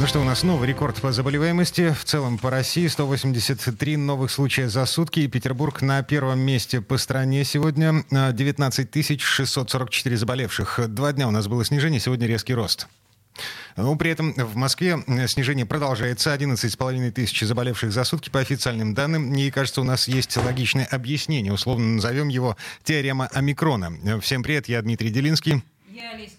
Ну что, у нас новый рекорд по заболеваемости. В целом по России 183 новых случая за сутки. И Петербург на первом месте по стране сегодня. 19 644 заболевших. Два дня у нас было снижение, сегодня резкий рост. Но при этом в Москве снижение продолжается. 11,5 тысяч заболевших за сутки по официальным данным. И кажется, у нас есть логичное объяснение. Условно назовем его теорема омикрона. Всем привет, я Дмитрий Делинский. Я Олеся. А,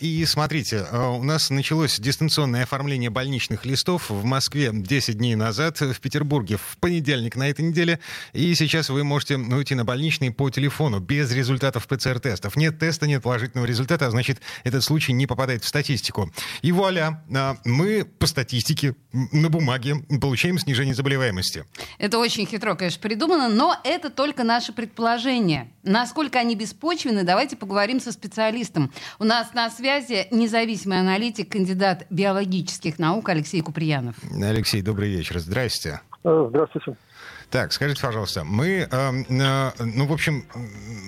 и смотрите, а, у нас началось дистанционное оформление больничных листов в Москве 10 дней назад, в Петербурге в понедельник на этой неделе. И сейчас вы можете уйти на больничный по телефону без результатов ПЦР-тестов. Нет теста, нет положительного результата, а значит, этот случай не попадает в статистику. И вуаля, а, мы по статистике на бумаге получаем снижение заболеваемости. Это очень хитро, конечно, придумано, но это только наши предположения. Насколько они беспочвены, давайте поговорим со специалистом. У нас нас на связи независимый аналитик, кандидат биологических наук Алексей Куприянов. Алексей, добрый вечер. Здрасте. Э, здравствуйте. Так, скажите, пожалуйста, мы, э, э, ну, в общем,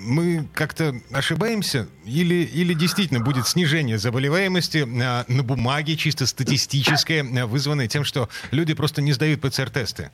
мы как-то ошибаемся или, или действительно будет снижение заболеваемости э, на бумаге, чисто статистическое, э, вызванное тем, что люди просто не сдают ПЦР-тесты?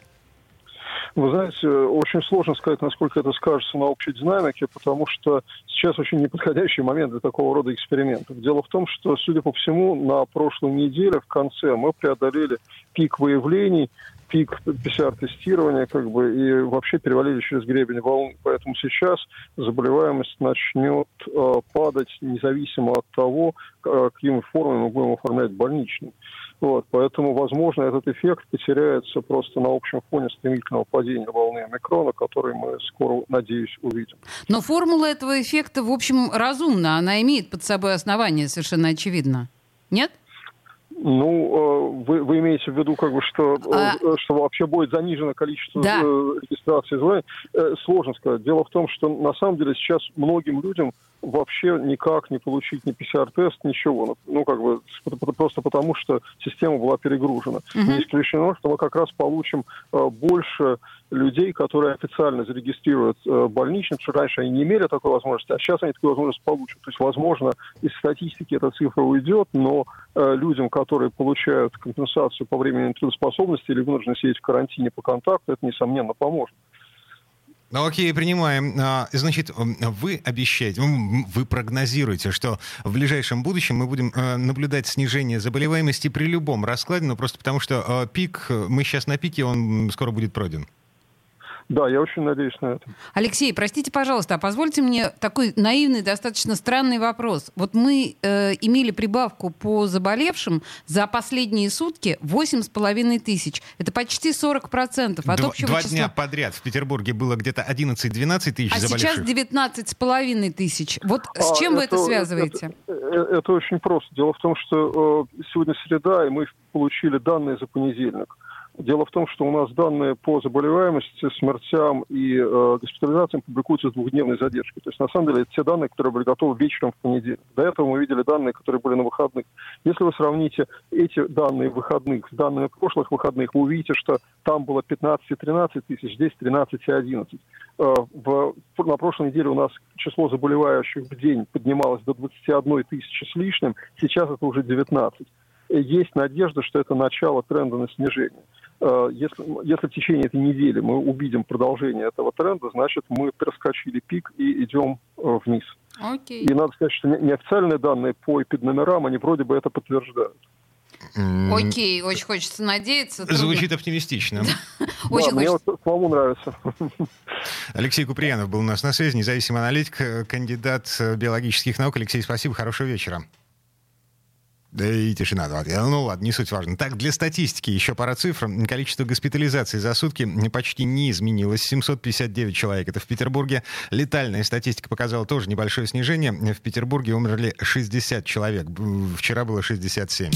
Вы знаете, очень сложно сказать, насколько это скажется на общей динамике, потому что сейчас очень неподходящий момент для такого рода экспериментов. Дело в том, что, судя по всему, на прошлой неделе в конце мы преодолели пик выявлений, пик PCR-тестирования, как бы, и вообще перевалили через гребень волн. Поэтому сейчас заболеваемость начнет э, падать независимо от того, какими формами мы будем оформлять больничный. Вот, поэтому, возможно, этот эффект потеряется просто на общем фоне стремительного падения волны омикрона, который мы скоро, надеюсь, увидим. Но формула этого эффекта, в общем, разумна. Она имеет под собой основание, совершенно очевидно. Нет? Ну, э, вы, вы имеете в виду, как бы, что, э, а... что вообще будет занижено количество да. Э, регистрации звоний? Сложно сказать. Дело в том, что на самом деле сейчас многим людям вообще никак не получить ни ПЦР-тест, ничего. Ну, ну, как бы, просто потому, что система была перегружена. Угу. Не исключено, что мы как раз получим э, больше людей, которые официально зарегистрируют э, больничных, что раньше они не имели такой возможности, а сейчас они такую возможность получат. То есть, возможно, из статистики эта цифра уйдет, но э, людям, которые получают компенсацию по времени трудоспособности или вынуждены сидеть в карантине по контакту, это, несомненно, поможет. Ну, окей, принимаем. А, значит, вы обещаете, вы прогнозируете, что в ближайшем будущем мы будем э, наблюдать снижение заболеваемости при любом раскладе, ну, просто потому что э, пик, мы сейчас на пике, он скоро будет пройден. Да, я очень надеюсь на это. Алексей, простите, пожалуйста, а позвольте мне такой наивный, достаточно странный вопрос. Вот мы э, имели прибавку по заболевшим за последние сутки 8,5 тысяч. Это почти 40% от Два, общего два числа. дня подряд в Петербурге было где-то 11-12 тысяч а заболевших. сейчас 19,5 тысяч. Вот с А, чем вы это связываете? Это, это очень просто. Дело в том, что э, сегодня среда, и мы получили данные за понедельник. Дело в том, что у нас данные по заболеваемости, смертям и э, госпитализациям публикуются с двухдневной задержкой. То есть, на самом деле, это те данные, которые были готовы вечером в понедельник. До этого мы видели данные, которые были на выходных. Если вы сравните эти данные выходных с данными прошлых выходных, вы увидите, что там было 15 и 13 тысяч, здесь 13 и 11. Э, в, на прошлой неделе у нас число заболевающих в день поднималось до 21 тысячи с лишним, сейчас это уже 19 есть надежда, что это начало тренда на снижение. Э, если, если в течение этой недели мы увидим продолжение этого тренда, значит, мы проскочили пик и идем э, вниз. Окей. И надо сказать, что неофициальные данные по эпидномерам, они вроде бы это подтверждают. Окей, очень хочется надеяться. Звучит оптимистично. Очень да, мне вот самому нравится. Алексей Куприянов был у нас на связи, независимый аналитик, э, кандидат биологических наук. Алексей, спасибо, хорошего вечера. Да и тишина. Ну ладно, не суть важно. Так, для статистики еще пара цифр. Количество госпитализаций за сутки почти не изменилось. 759 человек. Это в Петербурге. Летальная статистика показала тоже небольшое снижение. В Петербурге умерли 60 человек. Вчера было 67.